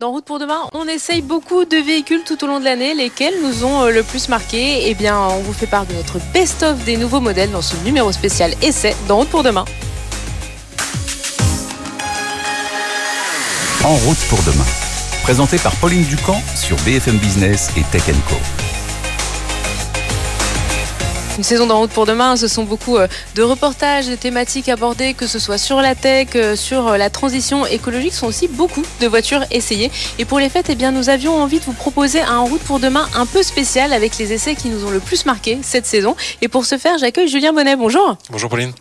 Dans Route pour demain, on essaye beaucoup de véhicules tout au long de l'année, lesquels nous ont euh, le plus marqué? Eh bien, on vous fait part de notre best-of des nouveaux modèles dans ce numéro spécial essai dans Route pour demain. En route pour demain. Présenté par Pauline Ducamp sur BFM Business et Tech Co. Une saison d'En route pour demain, ce sont beaucoup euh, de reportages, de thématiques abordées, que ce soit sur la tech, euh, sur euh, la transition écologique, ce sont aussi beaucoup de voitures essayées. Et pour les fêtes, eh bien, nous avions envie de vous proposer un En route pour demain un peu spécial avec les essais qui nous ont le plus marqué cette saison. Et pour ce faire, j'accueille Julien Bonnet. Bonjour. Bonjour Pauline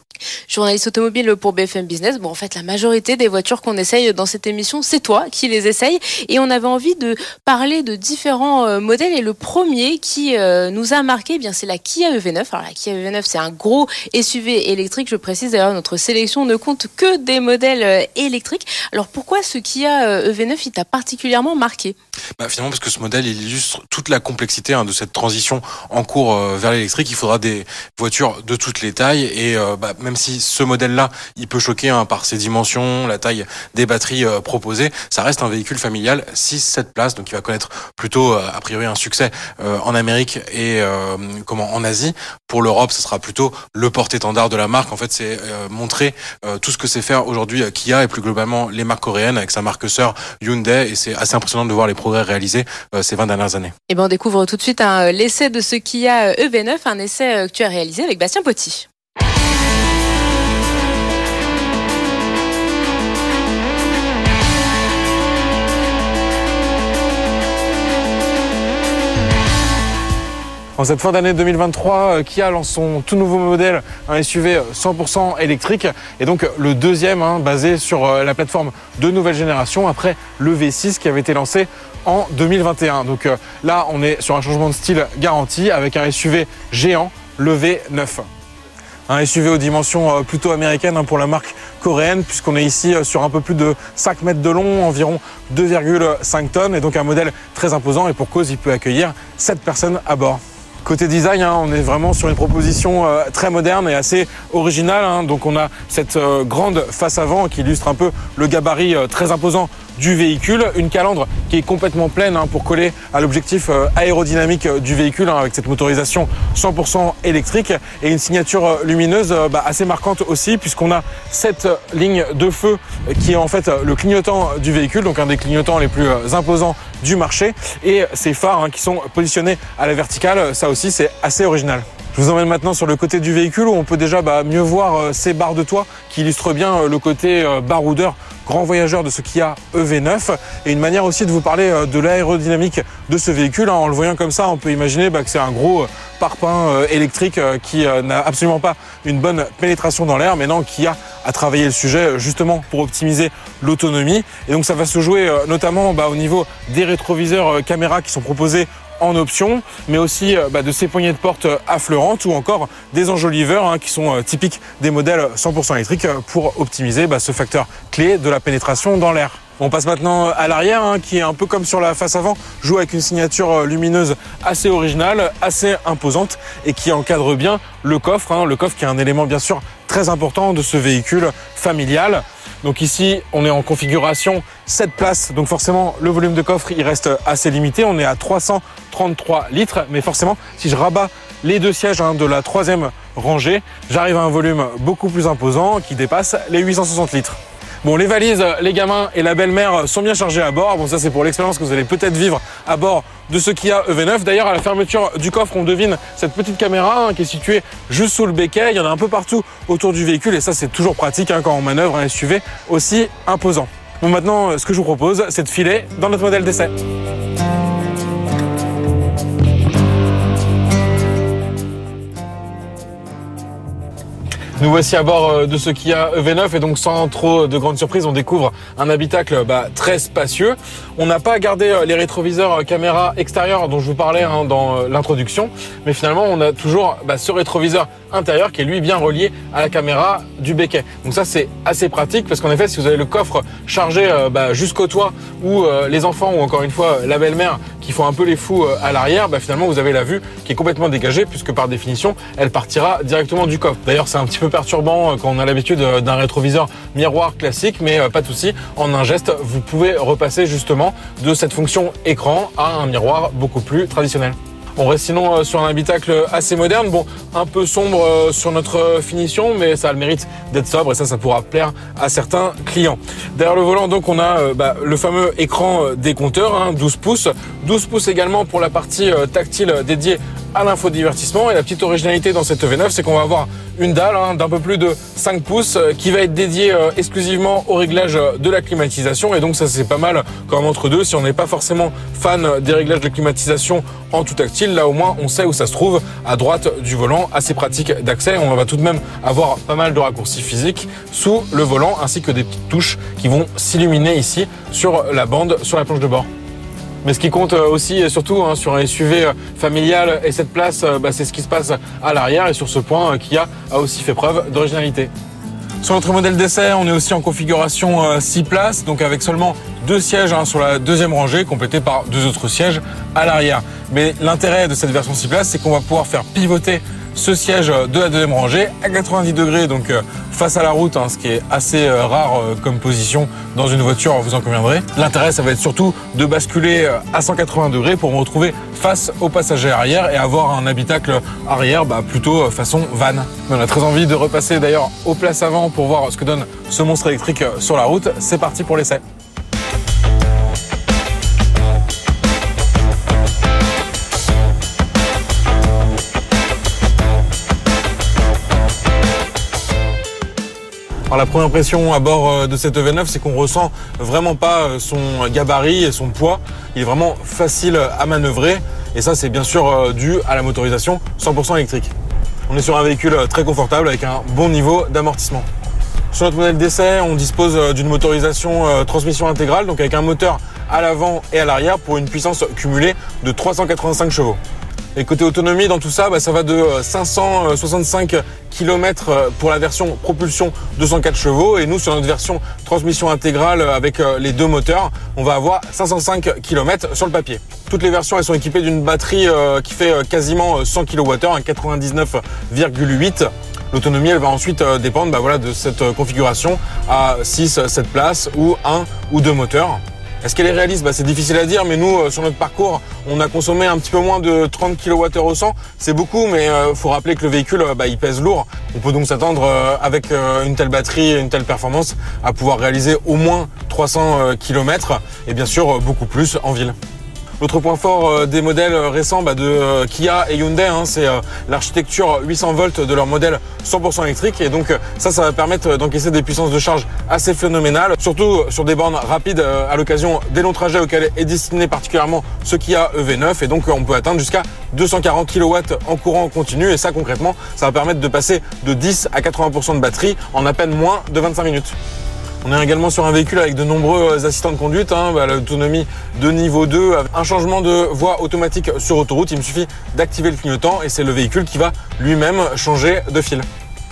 journaliste automobile pour BFM Business. Bon, en fait, la majorité des voitures qu'on essaye dans cette émission, c'est toi qui les essayes. Et on avait envie de parler de différents euh, modèles. Et le premier qui euh, nous a marqué, eh bien, c'est la Kia EV9. Alors, la Kia EV9, c'est un gros SUV électrique. Je précise d'ailleurs, notre sélection ne compte que des modèles euh, électriques. Alors, pourquoi ce Kia EV9, il t'a particulièrement marqué? Bah, Finalement, parce que ce modèle, il illustre toute la complexité hein, de cette transition en cours vers l'électrique. Il faudra des voitures de toutes les tailles et bah, même si ce modèle-là, il peut choquer hein, par ses dimensions, la taille des batteries euh, proposées, ça reste un véhicule familial 6-7 places, donc il va connaître plutôt euh, a priori un succès euh, en Amérique et comment en Asie. Pour l'Europe, ce sera plutôt le porte-étendard de la marque. En fait, c'est montrer tout ce que c'est faire aujourd'hui Kia et plus globalement les marques coréennes avec sa marque sœur Hyundai et c'est assez impressionnant de voir les progrès réalisés ces 20 dernières années. Et eh ben on découvre tout de suite hein, l'essai de ce Kia EV9, un essai que tu as réalisé avec Bastien Potti. En cette fin d'année 2023, euh, Kia lance son tout nouveau modèle, un SUV 100% électrique, et donc le deuxième hein, basé sur euh, la plateforme de nouvelle génération après le V6 qui avait été lancé en 2021. Donc euh, là, on est sur un changement de style garanti avec un SUV géant, le V9 un SUV aux dimensions plutôt américaines hein, pour la marque coréenne, puisqu'on est ici sur un peu plus de 5 mètres de long, environ 2,5 tonnes, et donc un modèle très imposant, et pour cause, il peut accueillir 7 personnes à bord. Côté design, hein, on est vraiment sur une proposition euh, très moderne et assez originale. Hein. Donc on a cette euh, grande face avant qui illustre un peu le gabarit euh, très imposant du véhicule, une calandre qui est complètement pleine hein, pour coller à l'objectif aérodynamique du véhicule avec cette motorisation 100% électrique. Et une signature lumineuse bah, assez marquante aussi puisqu'on a cette ligne de feu qui est en fait le clignotant du véhicule, donc un des clignotants les plus imposants du marché. Et ces phares hein, qui sont positionnés à la verticale, ça aussi c'est assez original. Je vous emmène maintenant sur le côté du véhicule où on peut déjà bah, mieux voir euh, ces barres de toit qui illustrent bien euh, le côté euh, baroudeur grand voyageur de ce Kia EV9 et une manière aussi de vous parler de l'aérodynamique de ce véhicule. Hein. En le voyant comme ça, on peut imaginer bah, que c'est un gros parpaing électrique qui n'a absolument pas une bonne pénétration dans l'air, mais non, qui a à travailler le sujet justement pour optimiser l'autonomie. Et donc ça va se jouer notamment bah, au niveau des rétroviseurs caméras qui sont proposés en option, mais aussi euh, bah, de ces poignées de porte euh, affleurantes ou encore des enjoliveurs hein, qui sont euh, typiques des modèles 100% électriques pour optimiser bah, ce facteur clé de la pénétration dans l'air. On passe maintenant à l'arrière, hein, qui est un peu comme sur la face avant, joue avec une signature lumineuse assez originale, assez imposante et qui encadre bien le coffre. Hein, le coffre qui est un élément bien sûr très important de ce véhicule familial. Donc ici, on est en configuration 7 places, donc forcément le volume de coffre il reste assez limité. On est à 333 litres, mais forcément si je rabats les deux sièges hein, de la troisième rangée, j'arrive à un volume beaucoup plus imposant qui dépasse les 860 litres. Bon, les valises, les gamins et la belle-mère sont bien chargés à bord. Bon, ça c'est pour l'expérience que vous allez peut-être vivre à bord de ce Kia EV9. D'ailleurs, à la fermeture du coffre, on devine cette petite caméra hein, qui est située juste sous le béquet. Il y en a un peu partout autour du véhicule et ça c'est toujours pratique hein, quand on manœuvre un SUV aussi imposant. Bon, maintenant, ce que je vous propose, c'est de filer dans notre modèle d'essai. Nous voici à bord euh, de ce Kia EV9 et donc sans trop de grandes surprises, on découvre un habitacle bah, très spacieux. On n'a pas gardé euh, les rétroviseurs euh, caméra extérieure dont je vous parlais hein, dans l'introduction, mais finalement on a toujours bah, ce rétroviseur intérieur qui est lui bien relié à la caméra du béquet. Donc ça c'est assez pratique parce qu'en effet si vous avez le coffre chargé bah, jusqu'au toit ou les enfants ou encore une fois la belle-mère qui font un peu les fous à l'arrière, bah, finalement vous avez la vue qui est complètement dégagée puisque par définition elle partira directement du coffre. D'ailleurs c'est un petit peu perturbant euh, quand on a l'habitude euh, d'un rétroviseur miroir classique, mais euh, pas de souci. En un geste, vous pouvez repasser justement de cette fonction écran à un miroir beaucoup plus traditionnel. On reste sinon sur un habitacle assez moderne, bon, un peu sombre sur notre finition, mais ça a le mérite d'être sobre et ça, ça pourra plaire à certains clients. Derrière le volant, donc, on a bah, le fameux écran des compteurs, hein, 12 pouces. 12 pouces également pour la partie tactile dédiée à l'infodivertissement. Et la petite originalité dans cette V9, c'est qu'on va avoir une dalle hein, d'un peu plus de 5 pouces euh, qui va être dédiée euh, exclusivement au réglage de la climatisation. Et donc ça c'est pas mal comme entre deux. Si on n'est pas forcément fan des réglages de climatisation en tout tactile, là au moins on sait où ça se trouve à droite du volant. Assez pratique d'accès. On va tout de même avoir pas mal de raccourcis physiques sous le volant ainsi que des petites touches qui vont s'illuminer ici sur la bande, sur la planche de bord. Mais ce qui compte euh, aussi et surtout hein, sur un SUV euh, familial et cette place, euh, bah, c'est ce qui se passe à l'arrière et sur ce point, Kia a aussi fait preuve d'originalité. Sur notre modèle d'essai, on est aussi en configuration 6 places, donc avec seulement deux sièges hein, sur la deuxième rangée, complétés par deux autres sièges à l'arrière. Mais l'intérêt de cette version 6 places, c'est qu'on va pouvoir faire pivoter ce siège de la deuxième rangée à 90 degrés, donc euh, face à la route, hein, ce qui est assez euh, rare euh, comme position dans une voiture, vous en conviendrez. L'intérêt, ça va être surtout de basculer à 180 degrés pour me retrouver face au passager arrière et avoir un habitacle arrière bah, plutôt façon van. On a très envie de repasser d'ailleurs aux places avant pour voir ce que donne ce monstre électrique sur la route. C'est parti pour l'essai. La première impression à bord euh, de cette EV9, c'est qu'on ressent vraiment pas euh, son gabarit et son poids. Il est vraiment facile à manœuvrer et ça c'est bien sûr euh, dû à la motorisation 100% électrique. On est sur un véhicule très confortable avec un bon niveau d'amortissement. Sur notre modèle d'essai, on dispose d'une motorisation transmission intégrale, donc avec un moteur à l'avant et à l'arrière pour une puissance cumulée de 385 chevaux. Et côté autonomie, dans tout ça, bah, ça va de 565 euh, km euh, pour la version propulsion 204 chevaux. Et nous, sur notre version transmission intégrale euh, avec les deux moteurs, on va avoir 505 km sur le papier. Toutes les versions, elles sont équipées d'une batterie qui fait quasiment 100 kWh, 99,8 L'autonomie, elle va ensuite dépendre bah, de cette configuration à 6, 7 places ou 1 ou 2 moteurs. Est-ce qu'elle est réaliste bah, C'est difficile à dire, mais nous, euh, sur notre parcours, on a consommé un petit peu moins de 30 kWh au 100. C'est beaucoup, mais il euh, faut rappeler que le véhicule, euh, bah, il pèse lourd. On peut donc s'attendre, avec une telle batterie et une telle performance, à pouvoir réaliser au moins 300 km et bien sûr beaucoup plus en ville. L'autre point fort euh, des modèles euh, récents bah, de euh, Kia et Hyundai, hein, c'est l'architecture 800 volts de leur modèle 100% électrique. Et donc ça, ça va permettre d'encaisser des puissances de charge assez phénoménales, surtout sur des bornes rapides à l'occasion des longs trajets auxquels est destiné particulièrement ce Kia EV9. Et donc on peut atteindre jusqu'à 240 kW en courant continu. Et ça concrètement, ça va permettre de passer de 10 à 80% de batterie en à peine moins de 25 minutes. On est également sur un véhicule avec de nombreux assistants de conduite, hein, bah, l'autonomie de niveau 2, un changement de voie automatique sur autoroute. Il me suffit d'activer le clignotant et c'est le véhicule qui va lui-même changer de fil.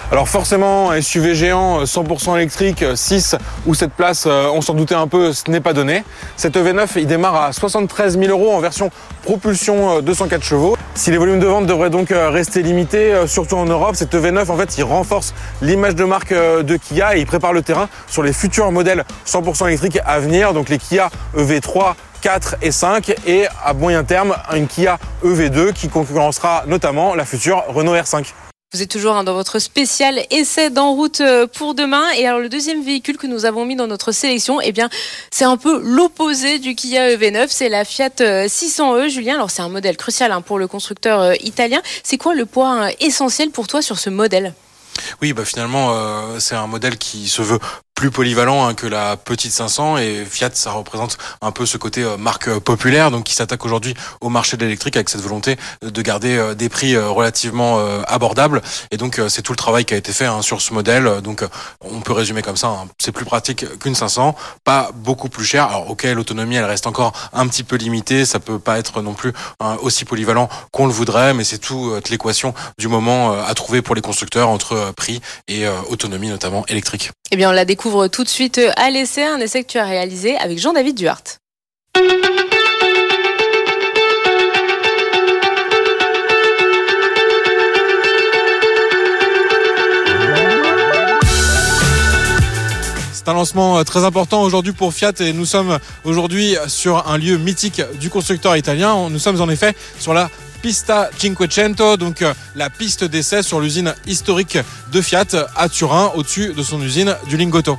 Alors forcément, SUV géant 100% euh, électrique, 6 euh, ou 7 places, euh, on s'en doutait un peu, ce n'est pas donné. Cette EV9, il démarre à 73 000 euros en version propulsion 204 chevaux. Si les volumes de vente devraient donc rester limités, surtout en Europe, cette EV9, en fait, il renforce l'image de marque de Kia et il prépare le terrain sur les futurs modèles 100% électriques à venir, donc les Kia EV3, 4 et 5 et à moyen terme une Kia EV2 qui concurrencera notamment la future Renault R5. Vous êtes toujours hein, dans votre spécial essai d'en route euh, pour demain. Et alors le deuxième véhicule que nous avons mis dans notre sélection, eh bien c'est un peu l'opposé du Kia EV9, c'est la Fiat 600e. Euh, Julien, alors c'est un modèle crucial hein, pour le constructeur euh, italien. C'est quoi le point essentiel pour toi sur ce modèle? Oui, bah finalement, c'est un modèle qui se veut plus polyvalent hein, que la petite 500 et Fiat ça représente un peu ce côté marque populaire donc qui s'attaque aujourd'hui au marché de l'électrique avec cette volonté de garder des prix relativement abordables et donc c'est tout le travail qui a été fait hein, sur ce modèle donc on peut résumer comme ça hein. c'est plus pratique qu'une 500 pas beaucoup plus cher alors ok l'autonomie elle reste encore un petit peu limitée ça peut pas être non plus aussi polyvalent qu'on le voudrait mais c'est toute l'équation du moment à trouver pour les constructeurs entre prix et autonomie notamment électrique. Eh bien, on la découvre tout de suite à l'essai, un essai que tu as réalisé avec Jean-David Duhart. C'est un lancement très important aujourd'hui pour Fiat et nous sommes aujourd'hui sur un lieu mythique du constructeur italien. Nous sommes en effet sur la Pista Cinquecento, donc euh, la piste d'essai sur l'usine historique de Fiat à Turin, au-dessus de son usine du Lingotto.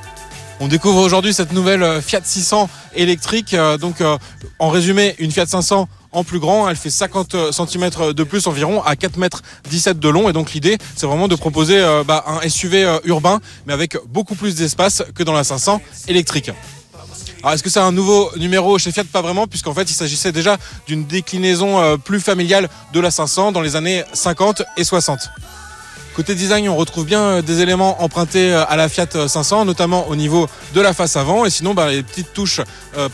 On découvre aujourd'hui cette nouvelle euh, Fiat 600 électrique. Euh, donc, en résumé, une Fiat 500 en plus grand. Elle fait 50 cm de plus environ à 4 mètres 17 de long. Et donc l'idée, c'est vraiment de proposer bah, un SUV urbain, mais avec beaucoup plus d'espace que dans la 500 électrique. Alors est-ce que c'est un nouveau numéro chez Fiat Pas vraiment, puisqu'en fait il s'agissait déjà d'une déclinaison euh, plus familiale de la 500 dans les années 50 et 60. Côté design, on retrouve bien euh, des éléments empruntés euh, à la Fiat 500, notamment au niveau de la face avant. Et sinon, bah, les petites touches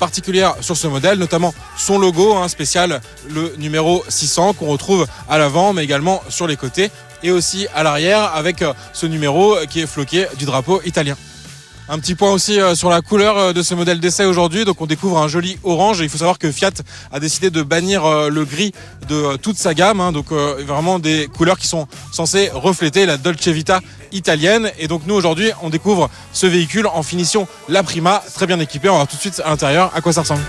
particulières sur ce modèle, notamment son logo hein, spécial, le numéro 600, qu'on retrouve à l'avant, mais également sur les côtés et aussi à l'arrière, avec ce numéro qui est floqué du drapeau italien. Un petit point aussi euh, sur la couleur euh, de ce modèle d'essai aujourd'hui. Donc on découvre un joli orange. il faut savoir que Fiat a décidé de bannir euh, le gris de toute sa gamme. Hein. Donc vraiment des couleurs qui sont censées refléter la Dolce Vita italienne. Et donc nous aujourd'hui on découvre ce véhicule en finition La Prima, très bien équipé. On va voir tout de suite à l'intérieur à quoi ça ressemble.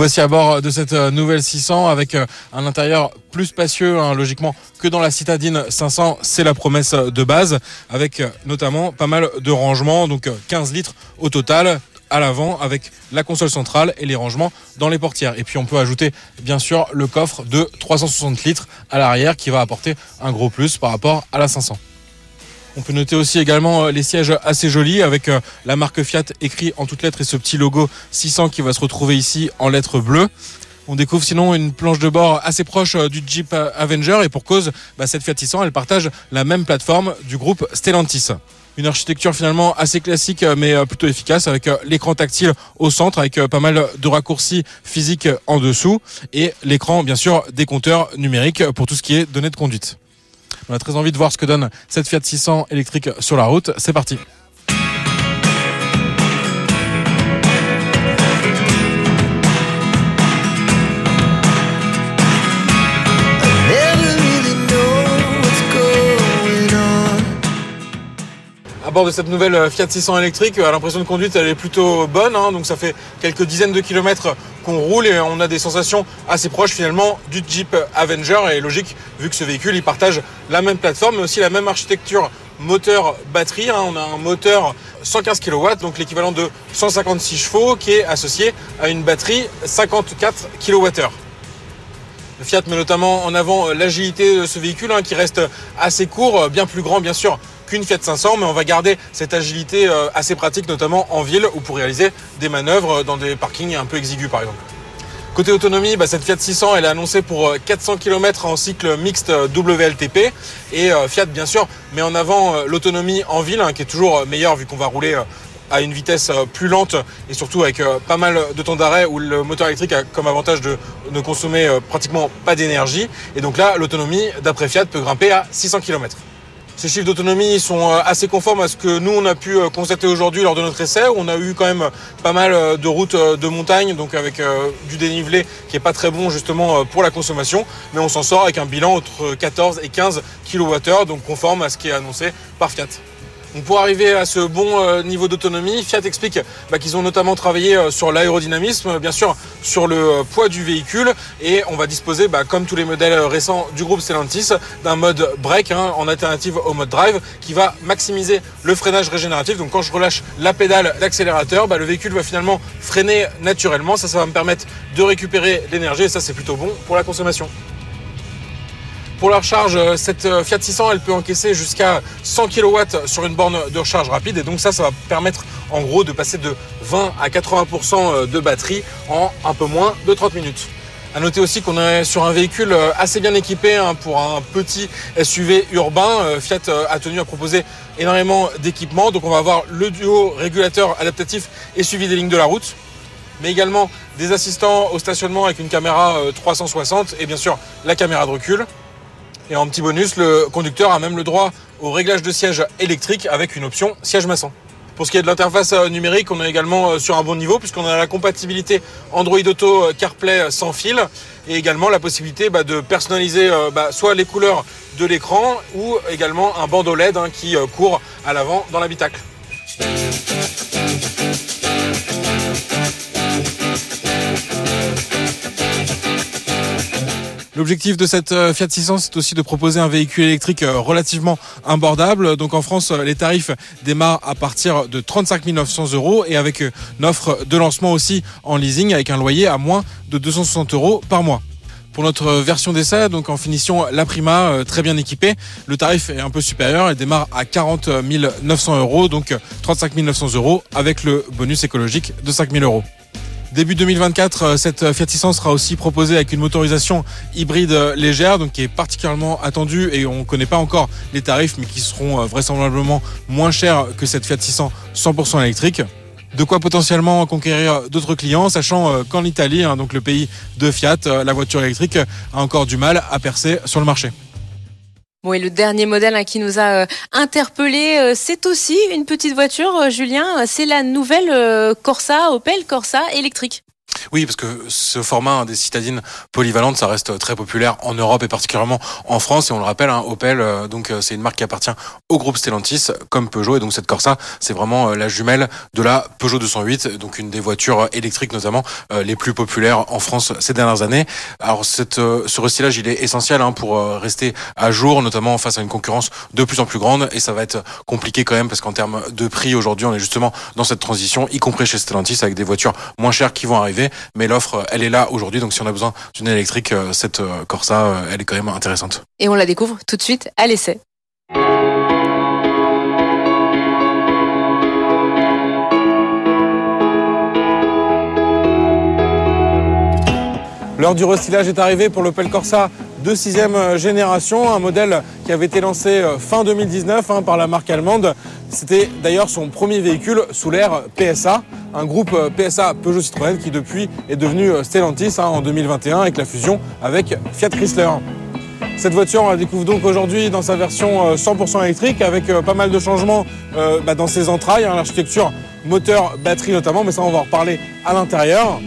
Voici à bord de cette euh, nouvelle 600 avec euh, un intérieur plus spacieux, hein, logiquement, que dans la citadine 500. C'est la promesse de base, avec euh, notamment pas mal de rangements, donc 15 litres au total à l'avant avec la console centrale et les rangements dans les portières. Et puis on peut ajouter bien sûr le coffre de 360 litres à l'arrière qui va apporter un gros plus par rapport à la 500. On peut noter aussi également euh, les sièges assez jolis avec euh, la marque Fiat écrit en toutes lettres et ce petit logo 600 qui va se retrouver ici en lettres bleues. On découvre sinon une planche de bord assez proche euh, du Jeep Avenger et pour cause, bah, cette Fiat 600 elle partage la même plateforme du groupe Stellantis. Une architecture finalement assez classique mais plutôt efficace avec l'écran tactile au centre avec pas mal de raccourcis physiques en dessous et l'écran bien sûr des compteurs numériques pour tout ce qui est données de conduite. On a très envie de voir ce que donne cette Fiat 600 électrique sur la route. C'est parti. À bord de cette nouvelle euh, Fiat 600 électrique, euh, l'impression de conduite elle est plutôt bonne, hein. donc ça fait quelques dizaines de kilomètres qu'on roule et on a des sensations assez proches finalement du Jeep Avenger et logique vu que ce véhicule il partage la même plateforme mais aussi la même architecture moteur batterie. Hein. On a un moteur 115 kW, donc l'équivalent de 156 chevaux qui est associé à une batterie 54 kWh. Le Fiat met notamment en avant euh, l'agilité de ce véhicule hein, qui reste assez court, bien plus grand bien sûr qu'une Fiat 500, mais on va garder cette agilité euh, assez pratique, notamment en ville ou pour réaliser des manœuvres dans des parkings un peu exigus par exemple. Côté autonomie, bah, cette Fiat 600 elle est annoncée pour 400 euh, km en cycle mixte euh, WLTP et Fiat bien sûr met en avant l'autonomie en ville hein, qui est toujours meilleure vu qu'on va rouler à une vitesse plus lente et surtout avec pas mal de temps d'arrêt où le moteur électrique a comme avantage de ne consommer pratiquement pas d'énergie et donc là l'autonomie d'après Fiat peut grimper à 600 km. Ces chiffres d'autonomie sont euh, assez conformes à ce que nous on a pu euh, constater aujourd'hui lors de notre essai. On a eu quand même pas mal euh, de routes de montagne, donc avec du dénivelé qui est pas très bon justement pour la consommation, mais on s'en sort avec un bilan entre 14 et 15 kWh, donc conforme à ce qui est annoncé par Fiat. Pour arriver à ce bon euh, niveau d'autonomie, Fiat explique bah, qu'ils ont notamment travaillé euh, sur l'aérodynamisme, bien sûr sur le euh, poids du véhicule et on va disposer, bah, comme tous les modèles récents du groupe Stellantis, d'un mode break hein, en alternative au mode drive qui va maximiser le freinage régénératif. Donc quand je relâche la pédale d'accélérateur, bah, le véhicule va finalement freiner naturellement. Ça, ça va me permettre de récupérer l'énergie et ça c'est plutôt bon pour la consommation. Pour la recharge, euh, cette euh, Fiat 600, elle peut encaisser jusqu'à 100 kW sur une borne de recharge rapide. Et donc ça, ça va permettre en gros de passer de 20 à 80% euh, de batterie en un peu moins de 30 minutes. À noter aussi qu'on est sur un véhicule assez bien équipé hein, pour un petit SUV urbain. Fiat a tenu à proposer énormément d'équipements. Donc on va avoir le duo régulateur adaptatif et suivi des lignes de la route mais également des assistants au stationnement avec une caméra 360 et bien sûr la caméra de recul. Et en petit bonus, le conducteur a même le droit au réglage de siège électrique avec une option siège maçon. Pour ce qui est de l'interface euh, numérique, on est également euh, sur un bon niveau puisqu'on a la compatibilité Android Auto euh, CarPlay sans fil et également la possibilité bah, de personnaliser bah, soit les couleurs de l'écran ou également un bandeau LED hein, qui court à l'avant dans l'habitacle. L'objectif de cette euh, Fiat 600, c'est aussi de proposer un véhicule électrique euh, relativement abordable. Donc en France, euh, les tarifs démarrent à partir de 35 900 euros et avec une offre de lancement aussi en leasing avec un loyer à moins de 260 euros par mois. Pour notre version d'essai, donc en finition la Prima, très bien équipée, le tarif est un peu supérieur, elle démarre à 40 900 euros, donc 35 900 euros avec le bonus écologique de 5 000 euros. Début 2024, euh, cette Fiat 600 sera aussi proposée avec une motorisation hybride légère, donc qui est particulièrement attendue et on ne connaît pas encore les tarifs, mais qui seront euh, vraisemblablement moins chers que cette Fiat 600 100% électrique. De quoi potentiellement conquérir d'autres clients, sachant euh, qu'en Italie, hein, donc le pays de Fiat, la voiture électrique a encore du mal à percer sur le marché. Bon, et le dernier modèle hein, qui nous a euh, interpellé, euh, c'est aussi une petite voiture, euh, Julien. C'est la nouvelle Corsa, Opel Corsa électrique. Oui, parce que ce format hein, des citadines polyvalentes, ça reste très populaire en Europe et particulièrement en France. Et on le rappelle, hein, Opel, euh, donc euh, c'est une marque qui appartient au groupe Stellantis, comme Peugeot. Et donc cette Corsa, c'est vraiment euh, la jumelle de la Peugeot 208, donc une des voitures électriques notamment les plus populaires en France ces dernières années. Alors cette, ce restylage, il est essentiel hein, pour rester à jour, notamment face à une concurrence de plus en plus grande. Et ça va être compliqué quand même parce qu'en termes de prix, aujourd'hui, on est justement dans cette transition, y compris chez Stellantis, avec des voitures moins chères qui vont arriver mais l'offre, elle est là aujourd'hui. Donc si on a besoin d'une électrique, euh, cette euh, Corsa, euh, elle est quand même intéressante. Et on la découvre tout de suite à l'essai. L'heure du restylage est arrivée pour l'Opel Corsa de sixième génération, un modèle qui avait été lancé fin 2019 hein, par la marque allemande. C'était d'ailleurs son premier véhicule sous l'ère PSA un groupe euh, PSA Peugeot Citroën qui depuis est devenu euh, Stellantis hein, en 2021 avec la fusion avec Fiat Chrysler. Cette voiture, on la découvre donc aujourd'hui dans sa version 100% euh, électrique avec pas mal de changements bah, dans ses entrailles, hein, l'architecture moteur, batterie notamment, mais ça on va en reparler à l'intérieur.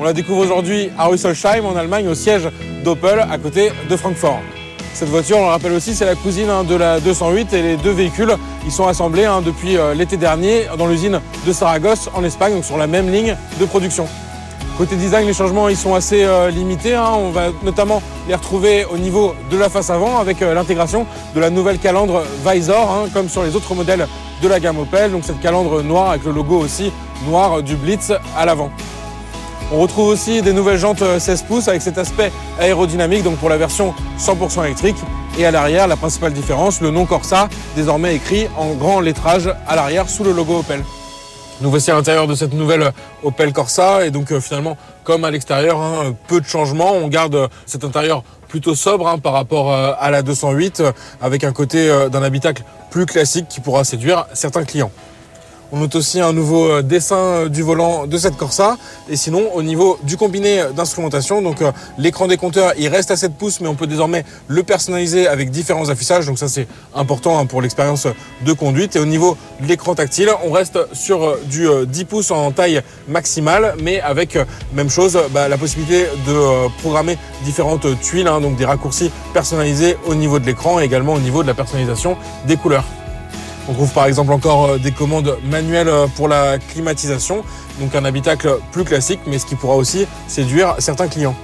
On la découvre aujourd'hui à Rüsselsheim en Allemagne au siège d'Opel à côté de Francfort. Cette voiture, on le rappelle aussi, c'est la cousine hein, de la 208 et les deux véhicules, ils sont assemblés hein, depuis euh, l'été dernier dans l'usine de Saragosse en Espagne, donc sur la même ligne de production. Côté design, les changements ils sont assez euh, limités. Hein. On va notamment les retrouver au niveau de la face avant avec euh, l'intégration de la nouvelle calandre Visor, comme sur les autres modèles de la gamme Opel. Donc cette calandre noire avec le logo aussi noir du Blitz à l'avant. On retrouve aussi des nouvelles jantes 16 euh, pouces avec cet aspect aérodynamique, donc pour la version 100% électrique. Et à l'arrière, la principale différence, le nom Corsa, désormais écrit en grand lettrage à l'arrière sous le logo Opel. Nous voici à l'intérieur de cette nouvelle Opel Corsa et donc euh, finalement comme à l'extérieur, hein, peu de changements. On garde cet intérieur plutôt sobre hein, par rapport euh, à la 208 avec un côté d'un habitacle plus classique qui pourra séduire certains clients. On note aussi un nouveau euh, dessin euh, du volant de cette Corsa. Et sinon, au niveau du combiné d'instrumentation, donc euh, l'écran des compteurs, il reste à 7 pouces, mais on peut désormais le personnaliser avec différents affichages. Donc ça, c'est important hein, pour l'expérience de conduite. Et au niveau de l'écran tactile, on reste sur du 10 pouces en taille maximale, mais avec même chose, bah, la possibilité de programmer différentes tuiles, hein, donc des raccourcis personnalisés au niveau de l'écran et également au niveau de la personnalisation des couleurs. On trouve par exemple encore des commandes manuelles pour la climatisation, donc un habitacle plus classique, mais ce qui pourra aussi séduire certains clients.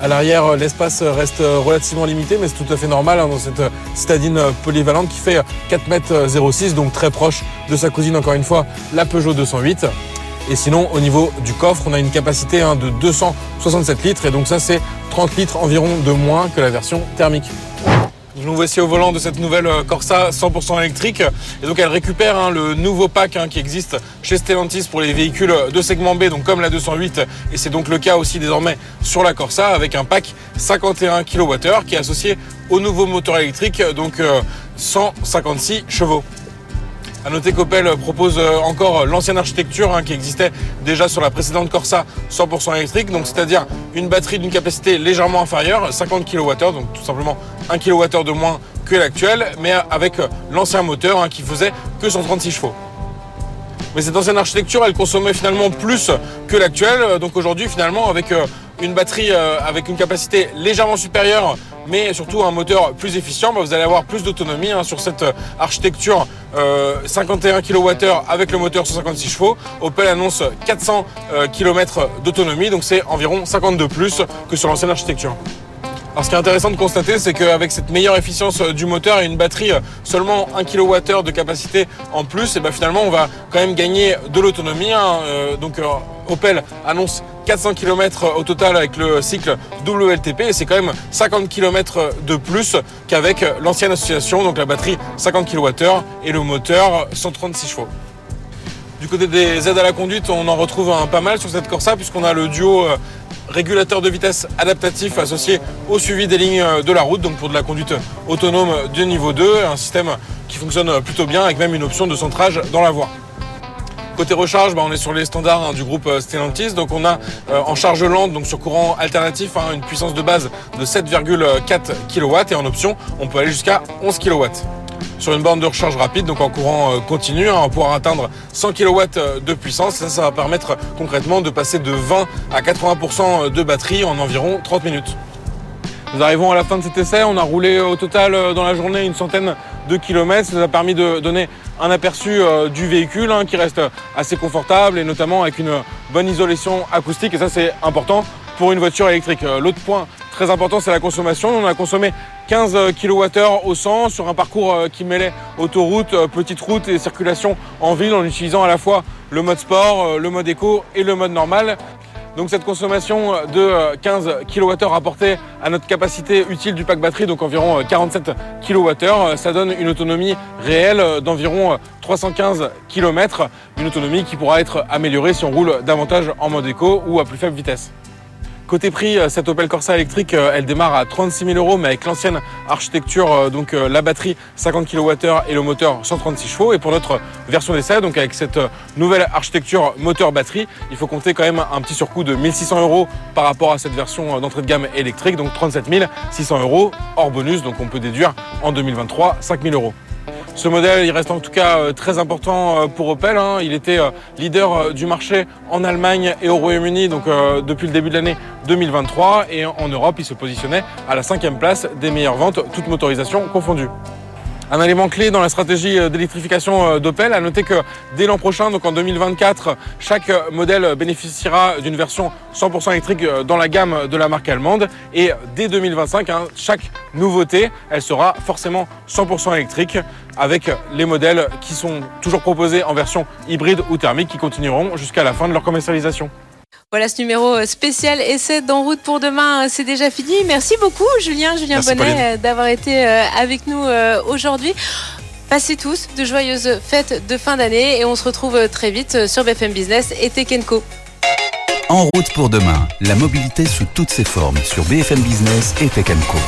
À l'arrière, l'espace reste relativement limité, mais c'est tout à fait normal hein, dans cette citadine polyvalente qui fait 4 mètres 06, donc très proche de sa cousine, encore une fois, la Peugeot 208. Et sinon, au niveau du coffre, on a une capacité hein, de 267 litres, et donc ça, c'est 30 litres environ de moins que la version thermique. Nous voici au volant de cette nouvelle euh, Corsa 100% électrique. Et donc elle récupère hein, le nouveau pack hein, qui existe chez Stellantis pour les véhicules de segment B, donc comme la 208. Et c'est donc le cas aussi désormais sur la Corsa avec un pack 51 kWh qui est associé au nouveau moteur électrique, donc 156 euh, chevaux. À noter qu'Opel propose euh, encore l'ancienne architecture hein, qui existait déjà sur la précédente Corsa 100% électrique, donc c'est-à-dire une batterie d'une capacité légèrement inférieure, 50 kWh, donc tout simplement 1 kWh de moins que l'actuel, mais avec l'ancien moteur hein, qui faisait que 136 chevaux. Mais cette ancienne architecture, elle consommait finalement plus que l'actuelle, donc aujourd'hui finalement avec euh, une batterie euh, avec une capacité légèrement supérieure, mais surtout un moteur plus efficient, bah, vous allez avoir plus d'autonomie hein, sur cette euh, architecture 51 euh, kWh avec le moteur 156 chevaux. Opel annonce 400 km d'autonomie, donc c'est environ 52 plus que sur l'ancienne architecture. Alors ce qui est intéressant de constater, c'est qu'avec cette meilleure efficience du moteur et une batterie seulement 1 kWh de capacité en plus, et ben finalement on va quand même gagner de l'autonomie. Hein. donc Opel annonce 400 km au total avec le cycle WLTP et c'est quand même 50 km de plus qu'avec l'ancienne association, donc la batterie 50 kWh et le moteur 136 chevaux. Du côté des aides à la conduite, on en retrouve un pas mal sur cette Corsa puisqu'on a le duo euh, régulateur de vitesse adaptatif associé au suivi des lignes de la route, donc pour de la conduite autonome de niveau 2, un système qui fonctionne plutôt bien avec même une option de centrage dans la voie. Côté recharge, bah, on est sur les standards hein, du groupe euh, Stellantis. Donc on a euh, en charge lente, donc sur courant alternatif, hein, une puissance de base de 7,4 kW et en option, on peut aller jusqu'à 11 kW sur une borne de recharge rapide, donc en courant euh, continu, hein, on pourra atteindre 100 kW de puissance. Ça, ça va permettre concrètement de passer de 20 à 80% de batterie en environ 30 minutes. Nous arrivons à la fin de cet essai. On a roulé au total dans la journée une centaine de kilomètres. Ça nous a permis de donner un aperçu euh, du véhicule hein, qui reste assez confortable et notamment avec une bonne isolation acoustique et ça c'est important pour une voiture électrique. Euh, l'autre point très important c'est la consommation. On a consommé 15 kWh au 100 sur un parcours euh, qui mêlait autoroute, petite route et circulation en ville en utilisant à la fois le mode sport, le mode éco et le mode normal. Donc cette consommation de 15 kWh rapportée à notre capacité utile du pack batterie, donc environ 47 kWh, ça donne une autonomie réelle d'environ 315 km, une autonomie qui pourra être améliorée si on roule davantage en mode éco ou à plus faible vitesse. Côté prix, euh, cette Opel Corsa électrique, euh, elle démarre à 36 000 euros, mais avec l'ancienne architecture, euh, donc la batterie 50 kWh et le moteur 136 chevaux. Et pour notre version d'essai, donc avec cette nouvelle architecture moteur-batterie, il faut compter quand même un petit surcoût de 1600 euros par rapport à cette version d'entrée de gamme électrique, donc 37 600 euros hors bonus. Donc on peut déduire en 2023 5 000 euros. Ce modèle, reste en tout cas euh, très important euh, pour Opel. Hein. Il était euh, leader du marché en Allemagne et au Royaume-Uni donc depuis le début de l'année 2023 et en Europe, il se positionnait à la cinquième place des meilleures ventes, toutes motorisations confondues. Un élément clé dans la stratégie euh, d'électrification euh, d'Opel, à noter que dès l'an prochain, donc en 2024, chaque modèle bénéficiera d'une version 100% électrique euh, dans la gamme de la marque allemande. Et dès 2025, hein, chaque nouveauté, elle sera forcément 100% électrique avec les modèles qui sont toujours proposés en version hybride ou thermique qui continueront jusqu'à la fin de leur commercialisation. Voilà ce numéro euh, spécial essai d'En route pour demain, euh, c'est déjà fini. Merci beaucoup Julien, Julien Bonnet euh, d'avoir été avec nous aujourd'hui. Passez tous de joyeuses fêtes de fin d'année et on se retrouve très vite sur BFM Business et Tekenco. En route pour demain, la mobilité sous toutes ses formes sur BFM Business et Tekenco.